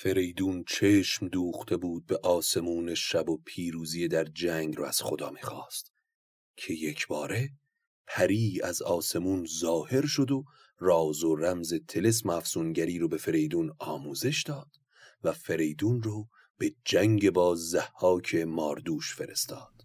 فریدون چشم دوخته بود به آسمون شب و پیروزی در جنگ رو از خدا می‌خواست. که یک باره پری از آسمون ظاهر شد و راز و رمز تلسم افسونگری رو به فریدون آموزش داد و فریدون رو به جنگ با زحاک ماردوش فرستاد.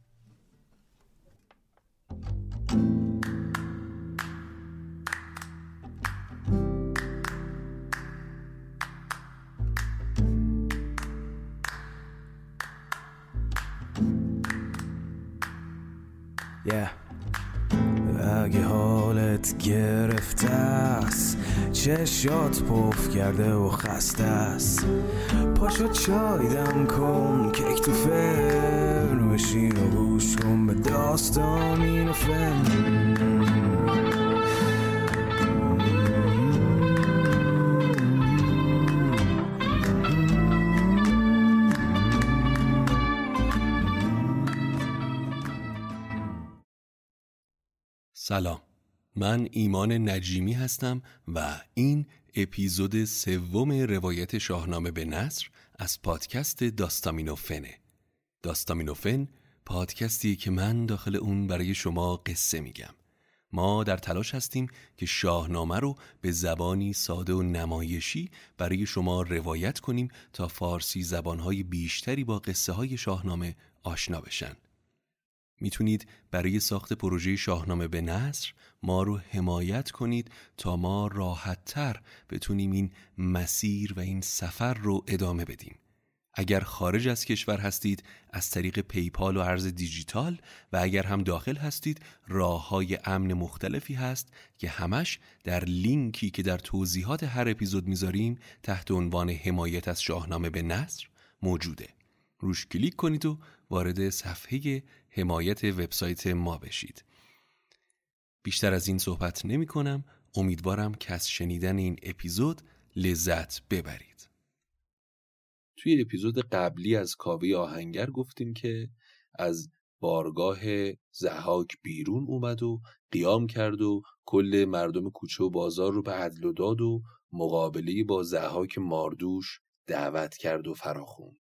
اگه حالت گرفته است چشات پف کرده و خسته است. پاشو چای دم کن کیک تو فرن بشین و گوش کن به داستان این و سلام. من ایمان نجیمی هستم و این اپیزود سوم روایت شاهنامه به نصر از پادکست داستامینوفنه. داستامینوفن پادکستی که من داخل اون برای شما قصه میگم. ما در تلاش هستیم که شاهنامه رو به زبانی ساده و نمایشی برای شما روایت کنیم تا فارسی زبانهای بیشتری با قصه های شاهنامه آشنا بشن. می‌تونید برای ساخت پروژه شاهنامه به نصر ما رو حمایت کنید تا ما راحتتر بتونیم این مسیر و این سفر رو ادامه بدیم. اگر خارج از کشور هستید از طریق پیپال و ارز دیجیتال و اگر هم داخل هستید راه های امن مختلفی هست که همش در لینکی که در توضیحات هر اپیزود می‌ذاریم تحت عنوان حمایت از شاهنامه به نصر موجوده. روش کلیک کنید و وارد صفحه حمایت وبسایت ما بشید. بیشتر از این صحبت نمی کنم. امیدوارم که از شنیدن این اپیزود لذت ببرید. توی اپیزود قبلی از کاوه آهنگر گفتیم که از بارگاه زحاک بیرون اومد و قیام کرد و کل مردم کوچه و بازار رو به عدل و داد و مقابله با زحاک ماردوش دعوت کرد و فراخوند.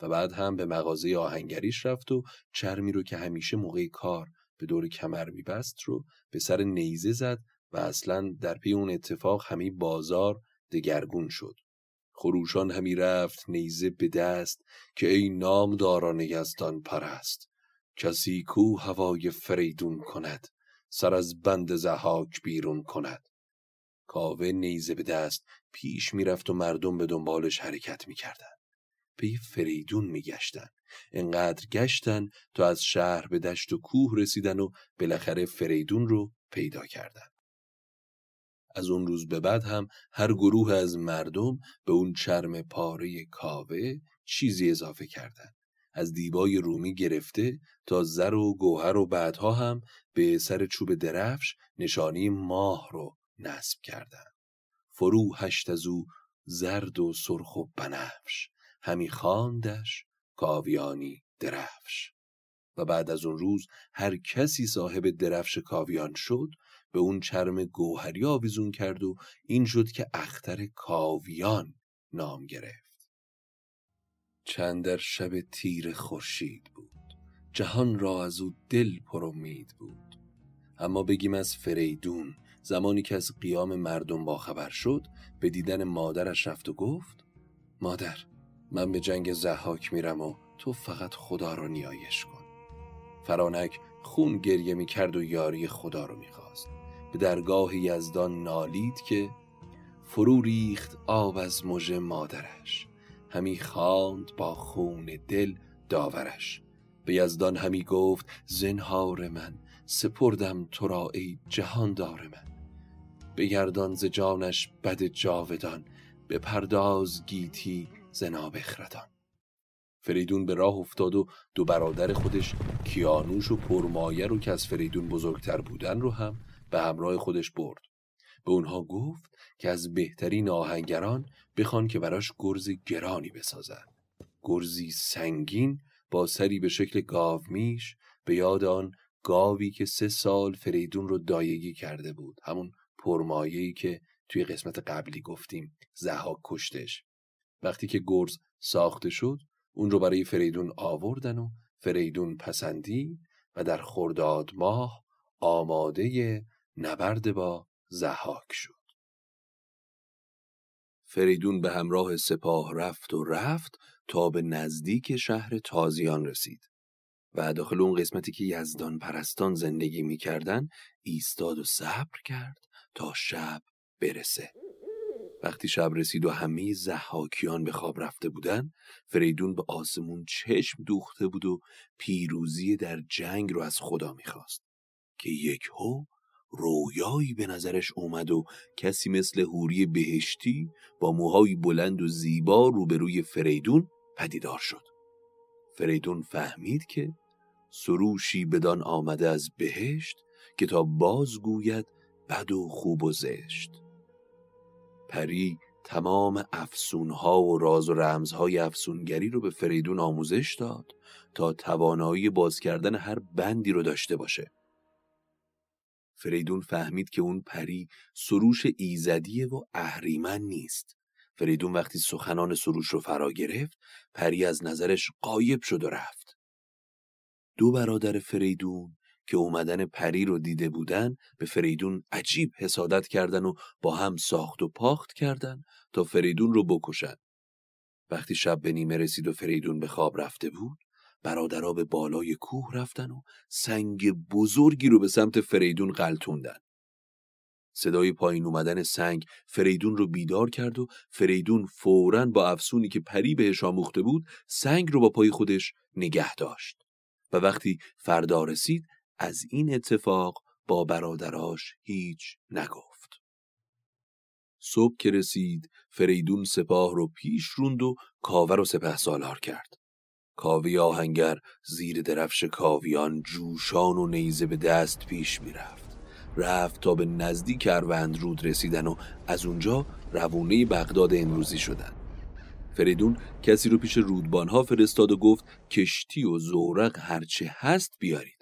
و بعد هم به مغازه آهنگریش رفت و چرمی رو که همیشه موقع کار به دور کمر میبست رو به سر نیزه زد و اصلا در پی اون اتفاق همی بازار دگرگون شد. خروشان همی رفت نیزه به دست که ای نام داران یزدان پرست. کسی کو هوای فریدون کند سر از بند زحاک بیرون کند. کاوه نیزه به دست پیش می‌رفت و مردم به دنبالش حرکت می‌کردن پی فریدون میگشتن. انقدر گشتن تا از شهر به دشت و کوه رسیدن و بالاخره فریدون رو پیدا کردن. از اون روز به بعد هم هر گروه از مردم به اون چرم پاره کاوه چیزی اضافه کردن. از دیبای رومی گرفته تا زر و گوهر و بعدها هم به سر چوب درفش نشانی ماه رو نصب کردن. فرو هشت از او زرد و سرخ و بنفش. همی خواندش کاویانی درفش. و بعد از اون روز هر کسی صاحب درفش کاویان شد به اون چرم گوهری آویزون کرد و این شد که اختر کاویان نام گرفت. چند در شب تیر خورشید بود. جهان را از او دل پر امید بود. اما بگیم از فریدون زمانی که از قیام مردم باخبر شد به دیدن مادرش رفت و گفت مادر من به جنگ زحاک میرم و تو فقط خدا را نیایش کن. فرانک خون گریه می کرد و یاری خدا رو می‌خواست. به درگاه یزدان نالید که فرو ریخت آب از مژه مادرش. همی خواند با خون دل داورش. به یزدان همی گفت زنهار من سپردم تو را ای جهاندار من. بگردان ز جانش بد جاودان به پرداز گیتی زنا بخردان فریدون به راه افتاد و دو برادر خودش کیانوش و پرمایه رو که از فریدون بزرگتر بودن رو هم به همراه خودش برد. به اونها گفت که از بهترین آهنگران بخوان که براش گرز گرانی بسازن گرزی سنگین با سری به شکل گاومیش به یاد آن گاوی که سه سال فریدون رو دایگی کرده بود. همون پرمایه‌ای که توی قسمت قبلی گفتیم زهاک کشتش. وقتی که گرز ساخته شد اون رو برای فریدون آوردن و فریدون پسندی و در خرداد ماه آماده نبرد با زهاک شد. فریدون به همراه سپاه رفت و رفت تا به نزدیک شهر تازیان رسید و داخل اون قسمتی که یزدان پرستان زندگی می‌کردن ایستاد و صبر کرد تا شب برسه. وقتی شب رسید و همه زحاکیان به خواب رفته بودن فریدون به آسمون چشم دوخته بود و پیروزی در جنگ رو از خدا می‌خواست که یک هو رویایی به نظرش اومد و کسی مثل هوری بهشتی با موهای بلند و زیبا روبروی فریدون پدیدار شد. فریدون فهمید که سروشی بدان آمده از بهشت که تا باز گوید بد و خوب و زشت. پری تمام افسونها و راز و رمزهای افسونگری رو به فریدون آموزش داد تا توانایی باز کردن هر بندی رو داشته باشه. فریدون فهمید که اون پری سروش ایزدیه و اهریمن نیست. فریدون وقتی سخنان سروش رو فرا گرفت پری از نظرش قایب شد و رفت. دو برادر فریدون که اومدن پری رو دیده بودن به فریدون عجیب حسادت کردن و با هم ساخت و پاخت کردن تا فریدون رو بکشن. وقتی شب به نیمه رسید و فریدون به خواب رفته بود برادرها به بالای کوه رفتن و سنگ بزرگی رو به سمت فریدون غلطوندن صدای پایین اومدن سنگ فریدون رو بیدار کرد و فریدون فوراً با افسونی که پری بهش آموخته بود سنگ رو با پای خودش نگه داشت. و وقتی فردا رسید از این اتفاق با برادراش هیچ نگفت. صبح که رسید فریدون سپاه رو پیش روند و کاوه رو سپه سالار کرد. کاوی آهنگر زیر درفش کاویان جوشان و نیزه به دست پیش می‌رفت رفت. تا به نزدیک اروند رود رسیدن و از اونجا روونه بغداد امروزی شدن. فریدون کسی رو پیش رودبانها فرستاد و گفت کشتی و زورق هرچه هست بیارید.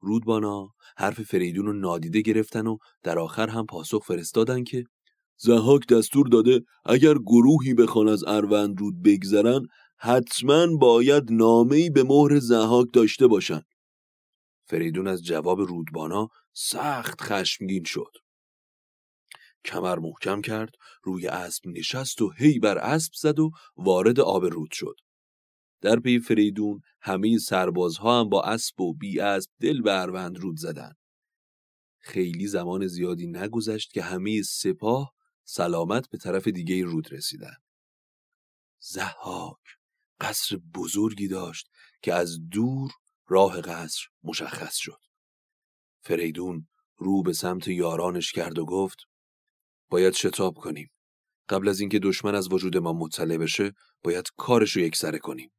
رودبانا حرف فریدون رو نادیده گرفتن و در آخر هم پاسخ فرستادن که زهاک دستور داده اگر گروهی بخوان از اروند رود بگذرن حتما باید نامه‌ای به مهر زهاک داشته باشن. فریدون از جواب رودبانا سخت خشمگین شد. کمر محکم کرد روی اسب نشست و هی بر اسب زد و وارد آب رود شد. در پی فریدون همه سربازها هم با اسب و بی اسب دل به اروند رود زدن. خیلی زمان زیادی نگذشت که همه سپاه سلامت به طرف دیگه رود رسیدن. زهاک قصر بزرگی داشت که از دور راه قصر مشخص شد. فریدون رو به سمت یارانش کرد و گفت باید شتاب کنیم. قبل از اینکه دشمن از وجود ما مطلع بشه باید کارش رو یکسره کنیم.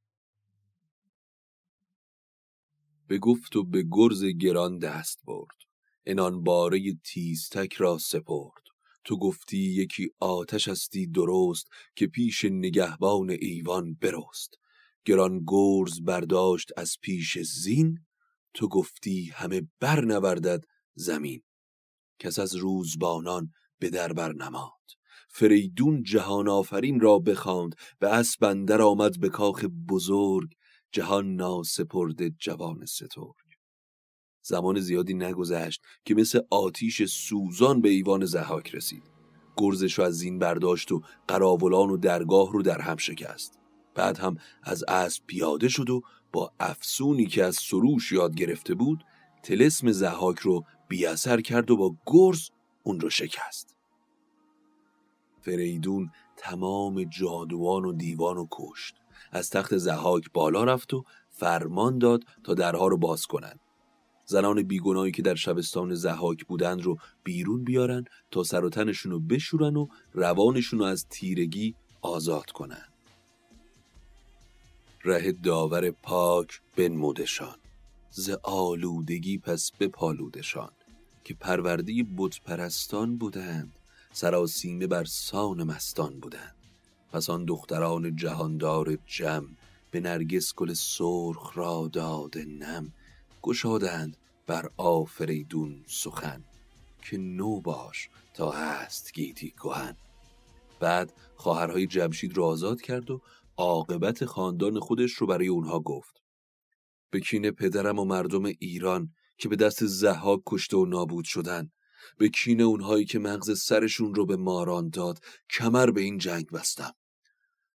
به گفت و به گرز گران دست برد. انان باره تیزتک را سپرد. تو گفتی یکی آتش هستی درست که پیش نگهبان ایوان برست. گران گرز برداشت از پیش زین تو گفتی همه بر نوردد زمین. کس از روزبانان به در بر نماد فریدون جهان آفرین را بخواند و اسب آمد به کاخ بزرگ جهان ناسپرده جوان سترگ. زمان زیادی نگذشت که مثل آتیش سوزان به ایوان زحاک رسید. گرزش رو از زین برداشت و قراولان و درگاه رو در هم شکست. بعد هم از اسب پیاده شد و با افسونی که از سروش یاد گرفته بود تلسم زحاک رو بیاثر کرد و با گرز اون رو شکست. فریدون تمام جادوان و دیوان و کشت. از تخت زحاک بالا رفت و فرمان داد تا درها رو باز کنند. زنان بیگناهی که در شبستان زحاک بودند رو بیرون بیارن تا سر و تنشون رو بشورن و روانشون رو از تیرگی آزاد کنن ره داور پاک بنمودشان ز آلودگی پس بپالودشان که پرورده بت پرستان بودند سراسیمه بر سان مستان بودند. پس آن دختران جهاندار جم به نرگس گل سرخ را داده نم گشادند بر آفریدون سخن که نو باش تا هست گیتی کهن. بعد خواهرهای جمشید را آزاد کرد و عاقبت خاندان خودش رو برای اونها گفت. به کین پدرم و مردم ایران که به دست زهاک کشته و نابود شدن به کین اونهایی که مغز سرشون رو به ماران داد کمر به این جنگ بستم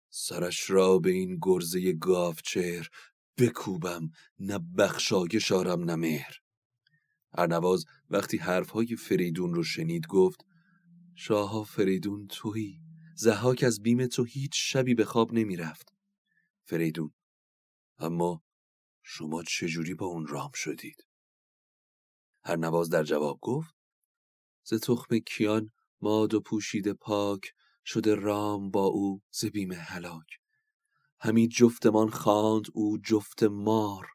سرش را به این گرزه گاوچهر بکوبم نه بخشایش آرم نه مهر ارنواز وقتی حرفهای فریدون رو شنید گفت شاها فریدون تویی زهاک از بیم تو هیچ شبی به خواب نمی رفت. فریدون اما شما چجوری با اون رام شدید؟ هر نواز در جواب گفت ز تخم کیان ماد و پوشید پاک شده رام با او ز بیم هلاک. همی جفتمان خواند او جفت مار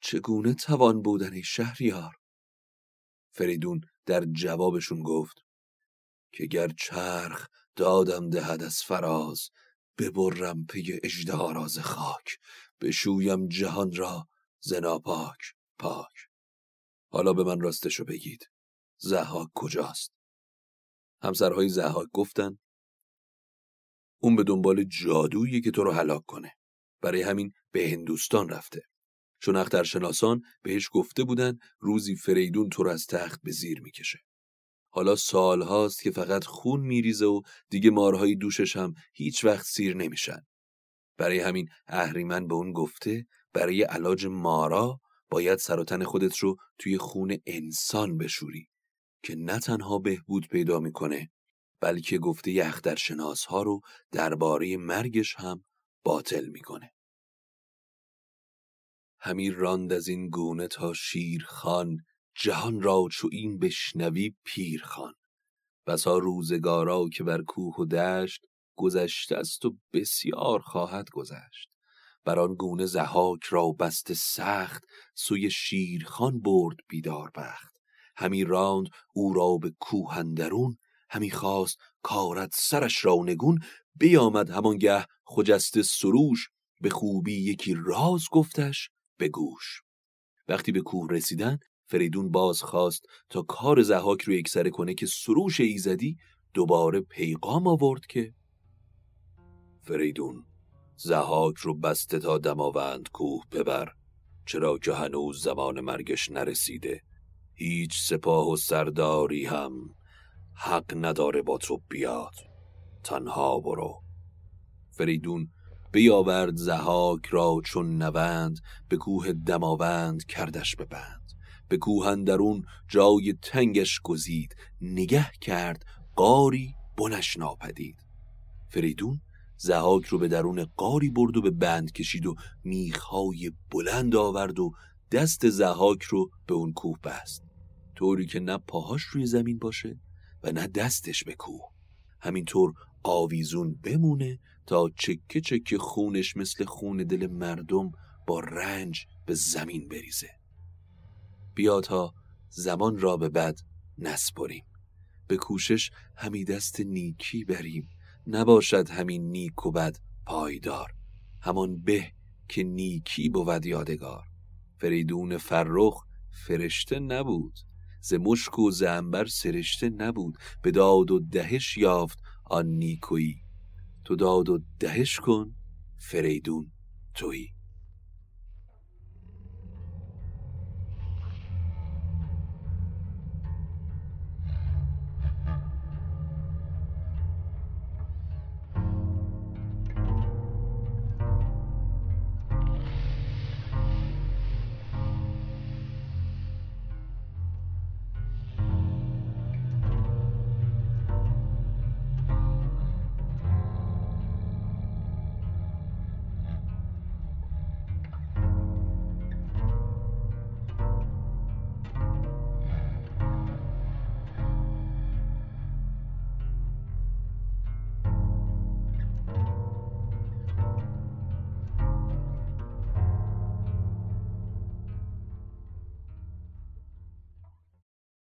چگونه توان بودن شهریار؟ فریدون در جوابشون گفت که گر چرخ دادم دهد از فراز ببرم پی اژدهاراز خاک بشویم جهان را زنا پاک پاک. حالا به من راستشو بگید. زهاک کجاست؟ همسرهای زهاک گفتن اون به دنبال جادویی که تو رو هلاک کنه. برای همین به هندوستان رفته. چون اخترشناسان بهش گفته بودن روزی فریدون تو رو از تخت به زیر می‌کشه. حالا سال هاست که فقط خون میریزه و دیگه مارهای دوشش هم هیچ وقت سیر نمیشن. برای همین اهریمن به اون گفته برای علاج مارا باید سر خودت رو توی خون انسان بشوری. که نه تنها بهبود پیدا می‌کنه بلکه گفته اخترشناس ها رو درباره مرگش هم باطل می‌کنه. همی راند از این گونه تا شیر خان جهان را چو این بشنوی پیر خان. بسا روزگارا که بر کوه و دشت گذشته است و بسیار خواهد گذشت. بر آن گونه زهاک را بست سخت سوی شیرخان برد بیدار بخت. همی راند او را به کوهندرون همی خواست کارت سرش را نگون بیامد همانگه خجست سروش به خوبی یکی راز گفتش به گوش. وقتی به کوه رسیدن فریدون باز خواست تا کار زهاک رو یکسره کنه که سروش ایزدی دوباره پیغام آورد که فریدون زهاک رو بسته تا دماوند کوه ببر چرا که هنوز زمان مرگش نرسیده. هیچ سپاه و سرداری هم حق نداره با تو بیاد. تنها برو. فریدون بیاورد زهاک را چون نوند به کوه دماوند کردش ببند به کوهندرون جای تنگش گزید نگه کرد قاری بنش ناپدید. فریدون زهاک رو به درون قاری برد و به بند کشید و میخهای بلند آورد و دست زهاک رو به اون کوه بست. طوری که نه پاهاش روی زمین باشه و نه دستش به کوه. همینطور آویزون بمونه تا چکه چکه خونش مثل خون دل مردم با رنج به زمین بریزه. بیا تا زمان را به بد نسپریم. به کوشش همی دست نیکی بریم. نباشد همین نیک و بد پایدار. همان به که نیکی بود یادگار. فریدون فرخ فرشته نبود. ز مشک و زنبر سرشته نبود. به داد و دهش یافت آن نیکویی. تو داد و دهش کن فریدون تویی.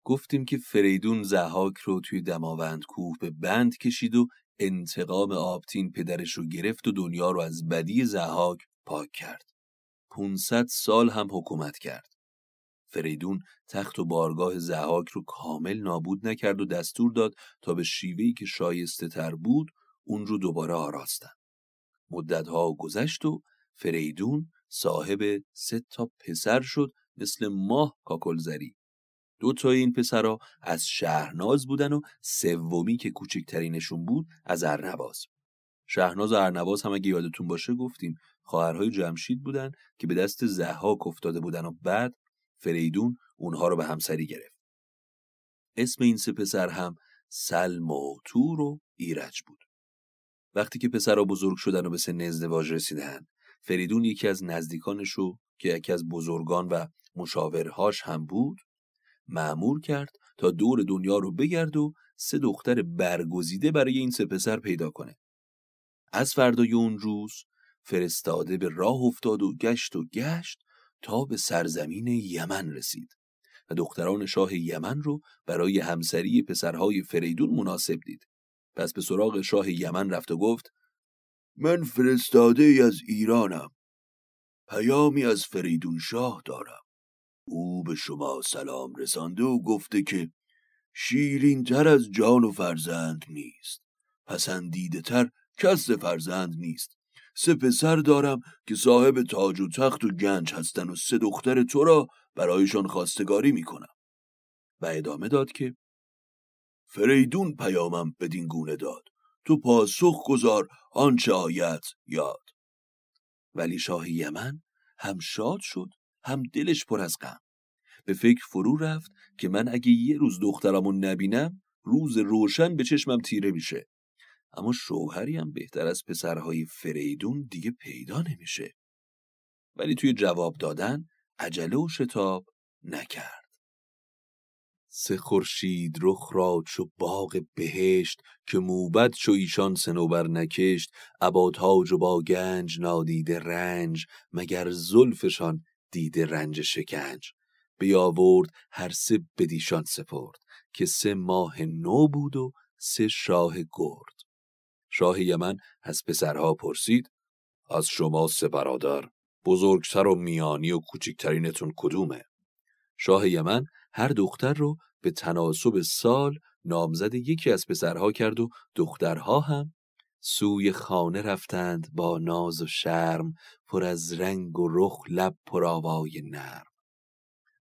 گفتیم که فریدون زحاک رو توی دماوند کوه به بند کشید و انتقام آبتین پدرش رو گرفت و دنیا رو از بدی زحاک پاک کرد. 500 سال هم حکومت کرد. فریدون تخت و بارگاه زحاک رو کامل نابود نکرد و دستور داد تا به شیوهی که شایسته تر بود اون رو دوباره آراستن. مدتها گذشت و فریدون صاحب سه تا پسر شد مثل ماه کاکلزری دو تا این پسرا از شهرناز بودن و سومی که کوچکترینشون بود از ارنواز. شهرناز و ارنواز هم اگه یادتون باشه گفتیم خواهرهای جمشید بودن که به دست زحاک افتاده بودن و بعد فریدون اونها رو به همسری گرفت. اسم این سه پسر هم سلم و تور و ایرج بود. وقتی که پسرها بزرگ شدن و به سن ازدواج رسیدن فریدون یکی از نزدیکانش رو که یکی از بزرگان و مشاورهاش هم بود معمور کرد تا دور دنیا رو بگرد و سه دختر برگزیده برای این سه پسر پیدا کنه. از فردای اون روز فرستاده به راه افتاد و گشت و گشت تا به سرزمین یمن رسید و دختران شاه یمن رو برای همسری پسرهای فریدون مناسب دید. پس به سراغ شاه یمن رفت و گفت من فرستاده از ایرانم پیامی از فریدون شاه دارم او به شما سلام رسانده و گفته که شیرین تر از جان و فرزند نیست. پسندیده تر کس فرزند نیست. سه پسر دارم که صاحب تاج و تخت و گنج هستن و سه دختر تو را برایشان خواستگاری می‌کنم. و ادامه داد که فریدون پیامم بدین گونه داد. تو پاسخ گذار آنچه آیت یاد. ولی شاه یمن هم شاد شد هم دلش پر از غم. به فکر فرو رفت که من اگه یه روز دخترمو نبینم روز روشن به چشمم تیره میشه. اما شوهری هم بهتر از پسرهای فریدون دیگه پیدا نمیشه. ولی توی جواب دادن عجله و شتاب نکرد. سه خورشید رخ را چو باغ بهشت که موبت چو ایشان سنوبر نکشت ابا تاج و با گنج نادیده رنج مگر زلفشان دیده رنج شکنج. بیاورد هر سه بدیشان سپرد که سه ماه نو بود و سه شاه گرد. شاه یمن از پسرها پرسید از شما سه برادر بزرگتر و میانی و کوچکترینتون کدومه؟ شاه یمن هر دختر رو به تناسب سال نامزد یکی از پسرها کرد و دخترها هم سوی خانه رفتند با ناز و شرم پر از رنگ و رخ لب پرآوای نرم.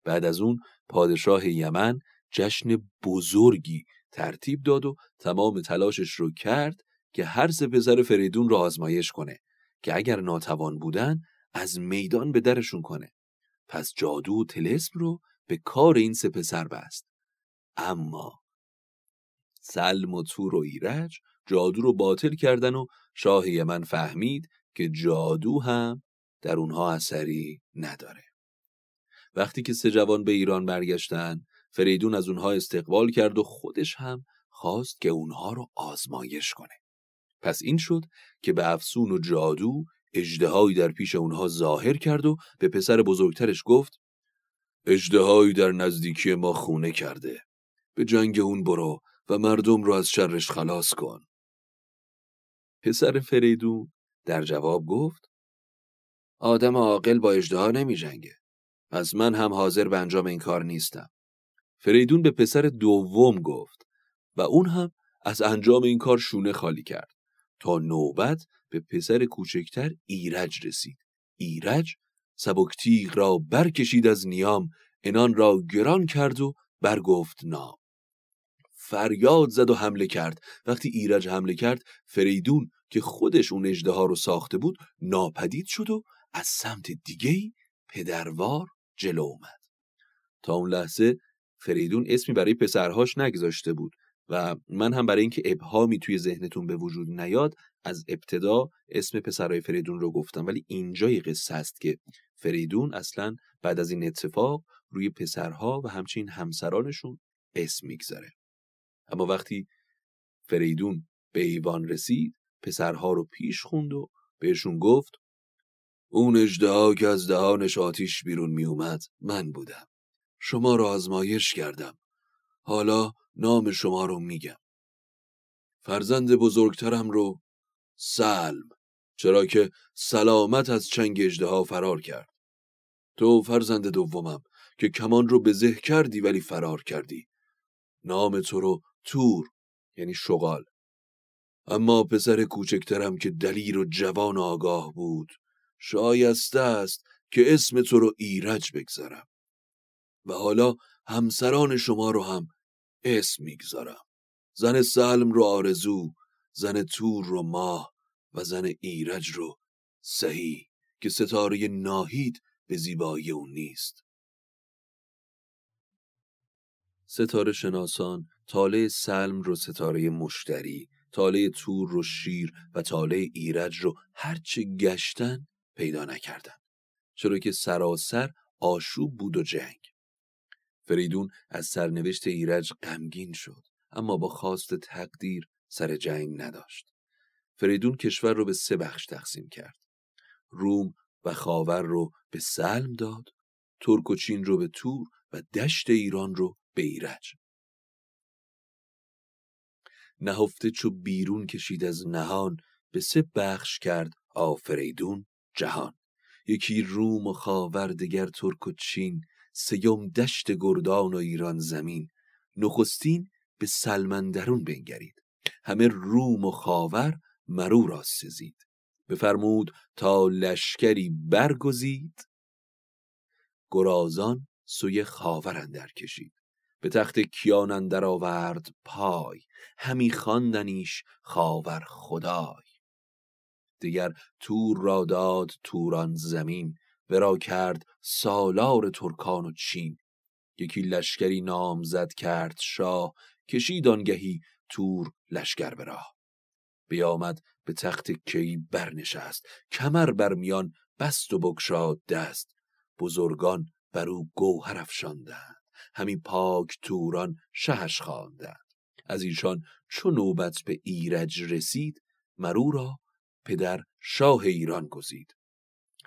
بعد از اون پادشاه یمن جشن بزرگی ترتیب داد و تمام تلاشش رو کرد که هر سه پسر فریدون را آزمایش کنه که اگر ناتوان بودن از میدان به درشون کنه. پس جادو و تلسم رو به کار این سه پسر بست. اما سلم و تور و ایرج جادو رو باطل کردن و شاه یمن فهمید که جادو هم در اونها اثری نداره. وقتی که سه جوان به ایران برگشتن فریدون از اونها استقبال کرد و خودش هم خواست که اونها رو آزمایش کنه. پس این شد که به افسون و جادو اجدهایی در پیش اونها ظاهر کرد و به پسر بزرگترش گفت اجدهایی در نزدیکی ما خونه کرده. به جنگ اون برو و مردم رو از شرش خلاص کن. پسر فریدون در جواب گفت آدم عاقل با اجدها نمی جنگه. پس من هم حاضر به انجام این کار نیستم. فریدون به پسر دوم گفت و اون هم از انجام این کار شونه خالی کرد تا نوبت به پسر کوچکتر ایرج رسید ایرج سبکتیغ را برکشید از نیام انان را گران کرد و برگفت نام فریاد زد و حمله کرد. وقتی ایرج حمله کرد فریدون که خودش اون اجده رو ساخته بود ناپدید شد و از سمت دیگه پدروار جلو اومد. تا اون لحظه فریدون اسمی برای پسرهاش نگذاشته بود و من هم برای اینکه ابهامی توی ذهنتون به وجود نیاد از ابتدا اسم پسرهای فریدون رو گفتم. ولی اینجای قصه است که فریدون اصلا بعد از این اتفاق روی پسرها و همچنین همسرانشون اسم می‌گذاره. اما وقتی فریدون به ایوان رسید پسرها رو پیش خوند و بهشون گفت اون اجده که از دهانش آتیش بیرون می اومد من بودم. شما رو آزمایش کردم. حالا نام شما رو میگم. فرزند بزرگترم رو سلم چرا که سلامت از چنگ اجده فرار کرد. تو فرزند دومم که کمان رو به زه کردی ولی فرار کردی. نام تو رو تور یعنی شغال. اما پسر کوچکترم که دلیر و جوان آگاه بود شایسته است که اسم تو رو ایرج بگذارم. و حالا همسران شما رو هم اسم می‌گذارم. زن سلم رو آرزو زن تور رو ماه و زن ایرج رو سهی که ستاره ناهید به زیبایی اون نیست. ستاره شناسان تاله سلم رو ستاره مشتری تاله تور رو شیر و تاله ایرج رو هرچه گشتن پیدا نکردن. چرا که سراسر آشوب بود و جنگ. فریدون از سرنوشت ایرج غمگین شد اما با خواست تقدیر سر جنگ نداشت. فریدون کشور رو به سه بخش تقسیم کرد. روم و خاور رو به سلم داد ترک و چین رو به تور و دشت ایران رو به ایرج نهفته چو بیرون کشید از نهان به سه بخش کرد آفریدون جهان. یکی روم و خاور دگر ترک و چین سیوم دشت گردان و ایران زمین. نخستین به سلمندرون بنگرید. همه روم و خاور مرو را سزید. بفرمود تا لشکری برگزید. گرازان سوی خاور اندر کشید. به تخت کیان اندر آورد پای همی خواندنیش خاور خدای. دیگر تور را داد توران زمین ورا کرد سالار ترکان و چین. یکی لشکری نامزد کرد شاه کشید آنگهی تور لشکر به راه. بیامد به تخت کی برنشست کمر بر میان بست و بگشاد دست. بزرگان بر او گوهر افشاندند. همی پاک توران شهش خواندند. از ایشان چو نوبت به ایرج رسید مرو را پدر شاه ایران گزید.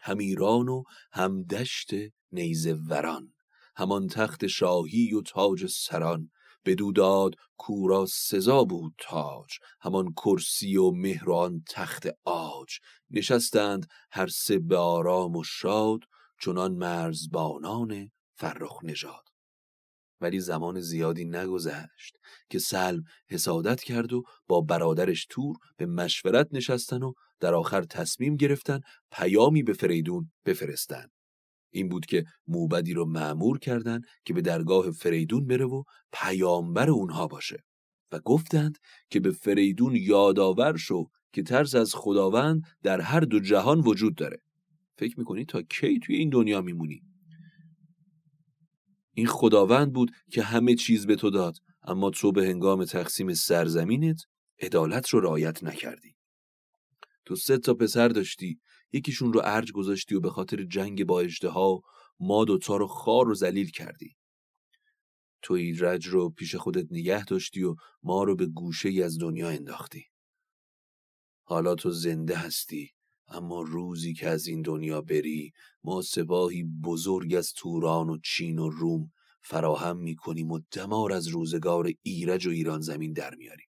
هم ایران و هم دشت نیزه وران همان تخت شاهی و تاج سران. بدو داد کورا سزا بود تاج همان کرسی و مهر آن تخت آج نشستند هر سه به آرام و شاد چنان مرزبانان فرخ نژاد. ولی زمان زیادی نگذشت که سلم حسادت کرد و با برادرش تور به مشورت نشستن و در آخر تصمیم گرفتن پیامی به فریدون بفرستن. این بود که موبدی رو معمور کردند که به درگاه فریدون بره و پیامبر اونها باشه و گفتند که به فریدون یادآور شو که ترس از خداوند در هر دو جهان وجود داره. فکر می‌کنی تا کی توی این دنیا میمونی؟ این خداوند بود که همه چیز به تو داد اما تو به هنگام تقسیم سرزمینت عدالت رو رعایت نکردی. تو سه تا پسر داشتی یکیشون رو ارج گذاشتی و به خاطر جنگ با ها ما دوتا رو خار و ذلیل کردی. تو ایرج رو پیش خودت نگه داشتی و ما رو به گوشه ای از دنیا انداختی. حالا تو زنده هستی. اما روزی که از این دنیا بری ما سپاهی بزرگ از توران و چین و روم فراهم می‌کنیم و دمار از روزگار ایرج و ایران زمین در میاریم.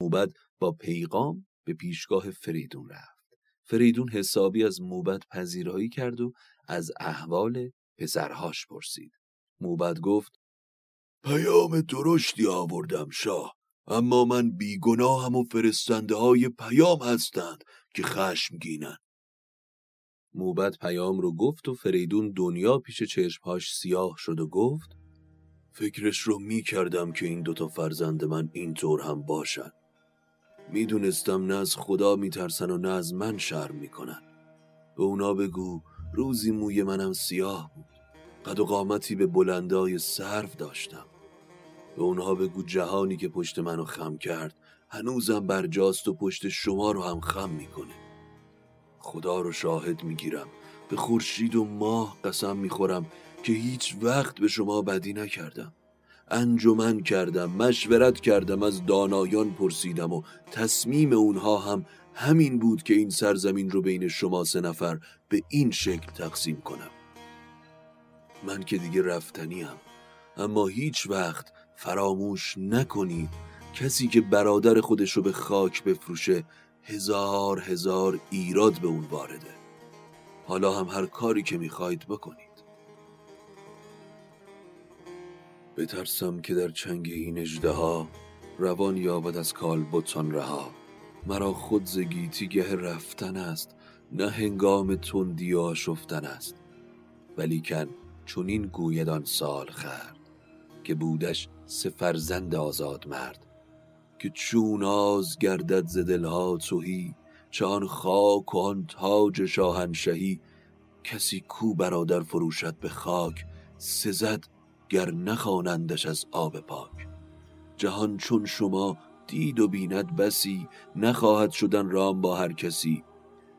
موبد با پیغام به پیشگاه فریدون رفت. فریدون حسابی از موبد پذیرایی کرد و از احوال پسرهاش پرسید. موبد گفت پیام درشتی آوردم شاه. اما من بیگناهم و فرستنده های پیام هستند که خشمگینن موبت پیام رو گفت و فریدون دنیا پیش چشمهاش سیاه شد و گفت فکرش رو می کردم که این دوتا فرزند من اینطور هم باشن. می‌دونستم نه از خدا میترسن و نه از من شرم می‌کنن. به اونا بگو روزی موی منم سیاه بود. قد و قامتی به بلندای سرف داشتم. به اونها بگو جهانی که پشت منو خم کرد هنوزم برجاست و پشت شما رو هم خم می‌کنه. خدا رو شاهد می‌گیرم. به خورشید و ماه قسم می‌خورم که هیچ وقت به شما بدی نکردم. انجمن کردم مشورت کردم از دانایان پرسیدم و تصمیم اونها هم همین بود که این سرزمین رو بین شما سه نفر به این شکل تقسیم کنم. من که دیگه رفتنیم اما هیچ وقت فراموش نکنید کسی که برادر خودش رو به خاک بفروشه هزار هزار ایراد به اون وارده. حالا هم هر کاری که می‌خواید بکنید. بترسم که در چنگ این ها روان یابد از کال بطان رها. مرا خود زگیتی گه رفتن است نه هنگام تندی آشفتن است. ولیکن چونین گویدان سال خرد که بودش سه فرزند آزاد مرد که چون آز گردد ز دلها توهی چه آن خاک و آن تاج شاهنشهی کسی کو برادر فروشد به خاک سزد گر نخوانندش از آب پاک. جهان چون شما دید و بیند بسی نخواهد شدن رام با هر کسی.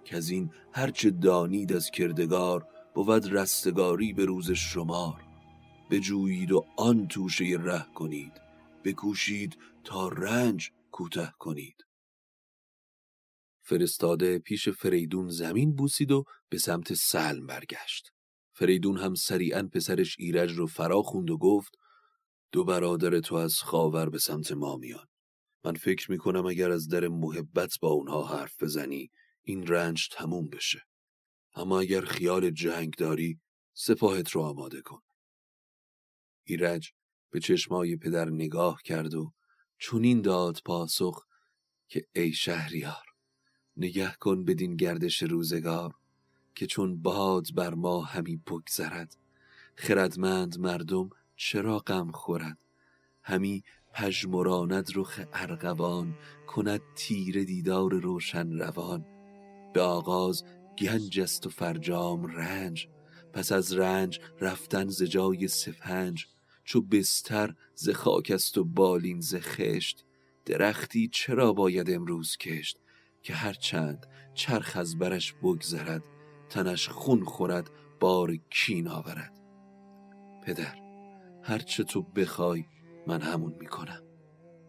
که از این هرچه دانید از کردگار بود رستگاری به روز شمار. بجویید و آن توشه ره کنید. بکوشید تا رنج کوته کنید. فرستاده پیش فریدون زمین بوسید و به سمت سلم برگشت. فریدون هم سریعا پسرش ایرج رو فرا خوند و گفت دو برادر تو از خاور به سمت ما میان. من فکر می‌کنم اگر از در محبت با اونها حرف بزنی این رنج تموم بشه. اما اگر خیال جنگ داری سپاهت رو آماده کن. ایرج به چشمای پدر نگاه کرد و چونین داد پاسخ که ای شهریار نگه کن بدین گردش روزگار که چون باد بر ما همی بگذرد. خردمند مردم چرا غم خورد؟ همی پژمراند رخ ارغوان کند تیر دیدار روشن روان. به آغاز گنج است و فرجام رنج پس از رنج رفتن ز جای سپنج. چو بستر ز خاک است و بالین ز خشت درختی چرا باید امروز کشت؟ که هر چند چرخ از برش بگذرد تنش خون خورد بار کین آورد. پدر هرچه تو بخوای من همون می‌کنم.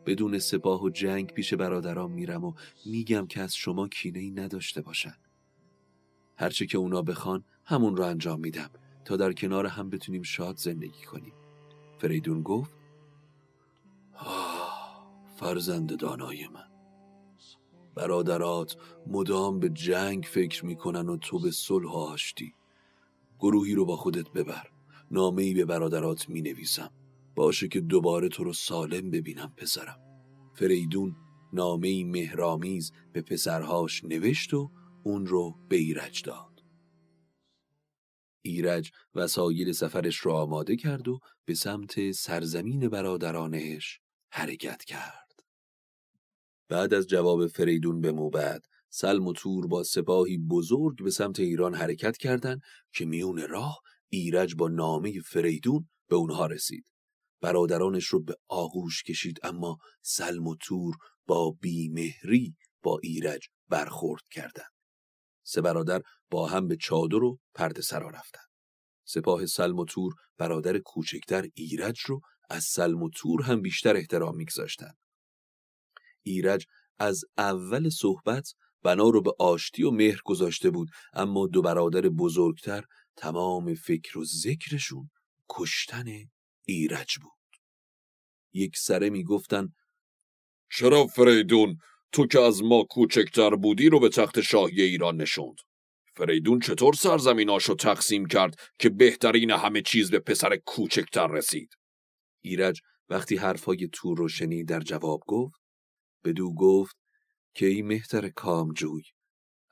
بدون سپاه و جنگ پیش برادرام میرم و میگم که از شما کینه ای نداشته باشن. هرچه که اونا بخوان همون رو انجام میدم تا در کنار هم بتونیم شاد زندگی کنیم. فریدون گفت آه فرزند دانای من. برادرات مدام به جنگ فکر می‌کنن و تو به صلح آشتی. گروهی رو با خودت ببر. نامه ای به برادرات می نویسم باشه که دوباره تو رو سالم ببینم پسرم. فریدون نامه ای مهرامیز به پسرهاش نوشت و اون رو به ایرج داد. ایرج وسایل سفرش را آماده کرد و به سمت سرزمین برادرانش حرکت کرد. بعد از جواب فریدون به موبد سلم و تور با سپاهی بزرگ به سمت ایران حرکت کردند که میون راه ایرج با نامه فریدون به اونها رسید. برادرانش رو به آغوش کشید اما سلم و تور با بیمهری با ایرج برخورد کردند. سه برادر با هم به چادر و پرده سرا رفتن. سپاه سلم و تور برادر کوچکتر ایرج رو از سلم و تور هم بیشتر احترام میگذاشتن. ایرج از اول صحبت بنا رو به آشتی و مهر گذاشته بود اما دو برادر بزرگتر تمام فکر و ذکرشون کشتن ایرج بود. یک سره می‌گفتن چرا فریدون؟ تو که از ما کوچکتر بودی رو به تخت شاهی ایران نشوند. فریدون چطور سرزمیناشو تقسیم کرد که بهترین همه چیز به پسر کوچکتر رسید؟ ایرج وقتی حرفای تور رو شنید در جواب گفت بدو گفت که ای مهتر کام جوی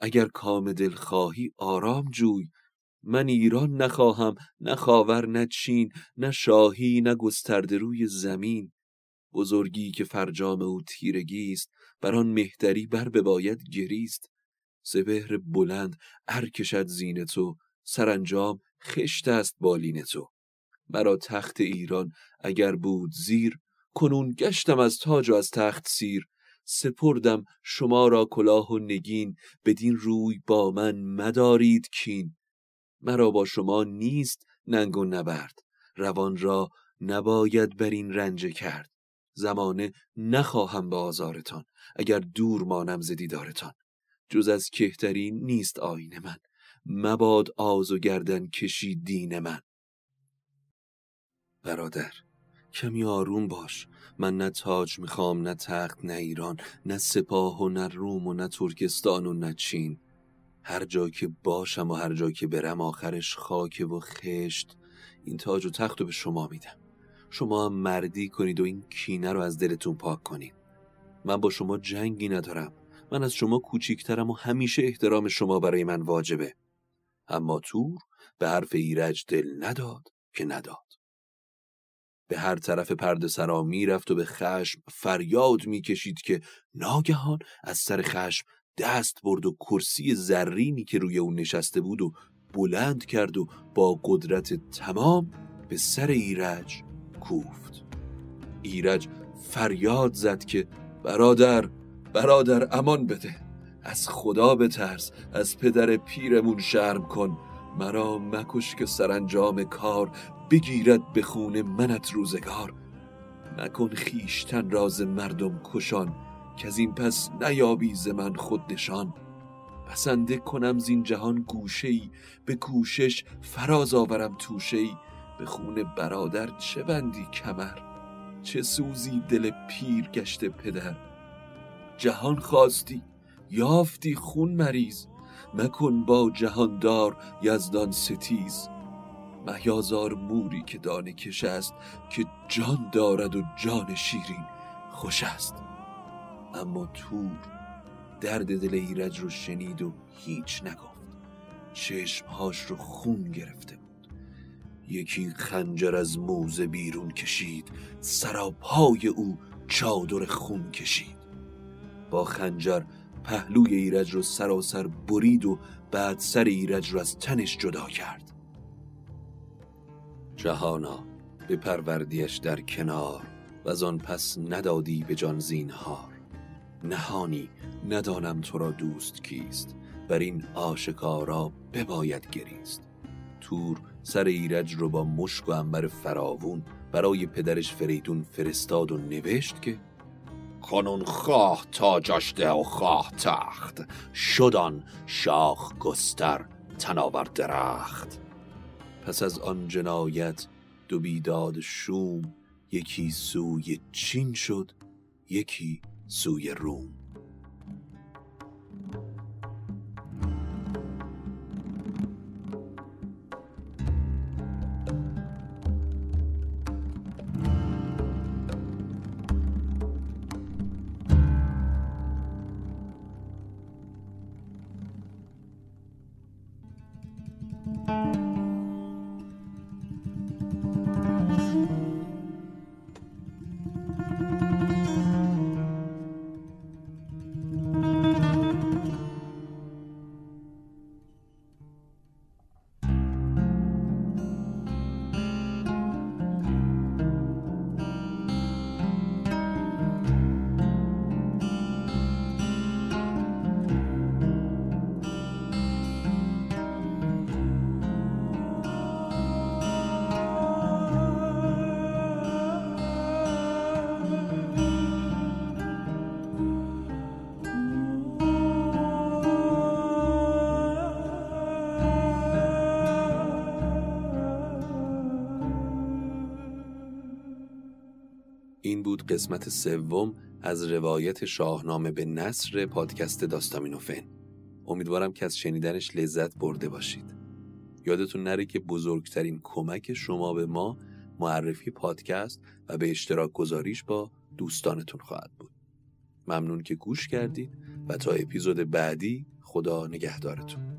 اگر کام دل خواهی آرام جوی من ایران نخواهم نه خاور نه چین نه شاهی نه گسترده روی زمین. بزرگی که فرجام او تیرگی است بر آن مهتری بر بباید گریست. سپهر بلند ار کشد زین تو سرانجام خشت است بالین تو. مرا تخت ایران اگر بود زیر کنون گشتم از تاج و از تخت سیر. سپردم شما را کلاه و نگین بدین روی با من مدارید کین. مرا با شما نیست ننگ و نبرد روان را نباید بر این رنجه کرد. زمانه نخواهم به آزارتان. اگر دور مانم ز دیدارتان. جز از کهتری نیست آین من. مباد آز و گردن کشی دین من. برادر کمی آروم باش. من نه تاج می‌خوام نه تخت نه ایران نه سپاه و نه روم و نه ترکستان و نه چین. هر جا که باشم و هر جا که برم آخرش خاک و خشت. این تاج و تخت رو به شما میدم. شما هم مردی کنید و این کینه رو از دلتون پاک کنید. من با شما جنگی ندارم. من از شما کوچیکترم و همیشه احترام شما برای من واجبه. اما تور به حرف ایرج دل نداد که نداد. به هر طرف پرده سرا می‌رفت و به خشم فریاد می‌کشید که ناگهان از سر خشم دست برد و کرسی زرینی که روی اون نشسته بود و بلند کرد و با قدرت تمام به سر ایرج کوفت. ایرج فریاد زد که برادر برادر امان بده. از خدا بترس از پدر پیرمون شرم کن. مرا مکش که سرانجام کار بگیرد به خون منت روزگار. مکن خیشتن راز مردم کشان که از این پس نیابی ز من خود نشان. بسنده کنم زین جهان گوشه ای به کوشش فراز آورم توشه به خون برادر چه بندی کمر؟ چه سوزی دل پیر گشته پدر؟ جهان خواستی یافتی خون مریض مکن با جهاندار یزدان ستیز. مهیازار موری که دانه کش است که جان دارد و جان شیرین خوش است. اما تور درد دل ایرج رو شنید و هیچ نگفت. چشمهاش رو خون گرفته یکی خنجر از موزه بیرون کشید سراپای او چادر خون کشید. با خنجر پهلوی ایرج رو سراسر برید و بعد سر ایرج رو از تنش جدا کرد. جهانا به پروردیش در کنار و از آن پس ندادی به جان زینهار. نهانی ندانم تو را دوست کیست بر این آشکارا بباید گریست. تور سر ایرج رو با مشک و انبر فراوون برای پدرش فریدون فرستاد و نوشت که کنون خواه تا جاشته و خواه تخت. شدان شاخ گستر تناور درخت. پس از آن جنایت دو بیداد شوم یکی سوی چین شد یکی سوی روم. این بود قسمت سوم از روایت شاهنامه به نصر پادکست داستامینوفن. امیدوارم که از شنیدنش لذت برده باشید. یادتون نره که بزرگترین کمک شما به ما معرفی پادکست و به اشتراک گذاریش با دوستانتون خواهد بود. ممنون که گوش کردید و تا اپیزود بعدی خدا نگهدارتون.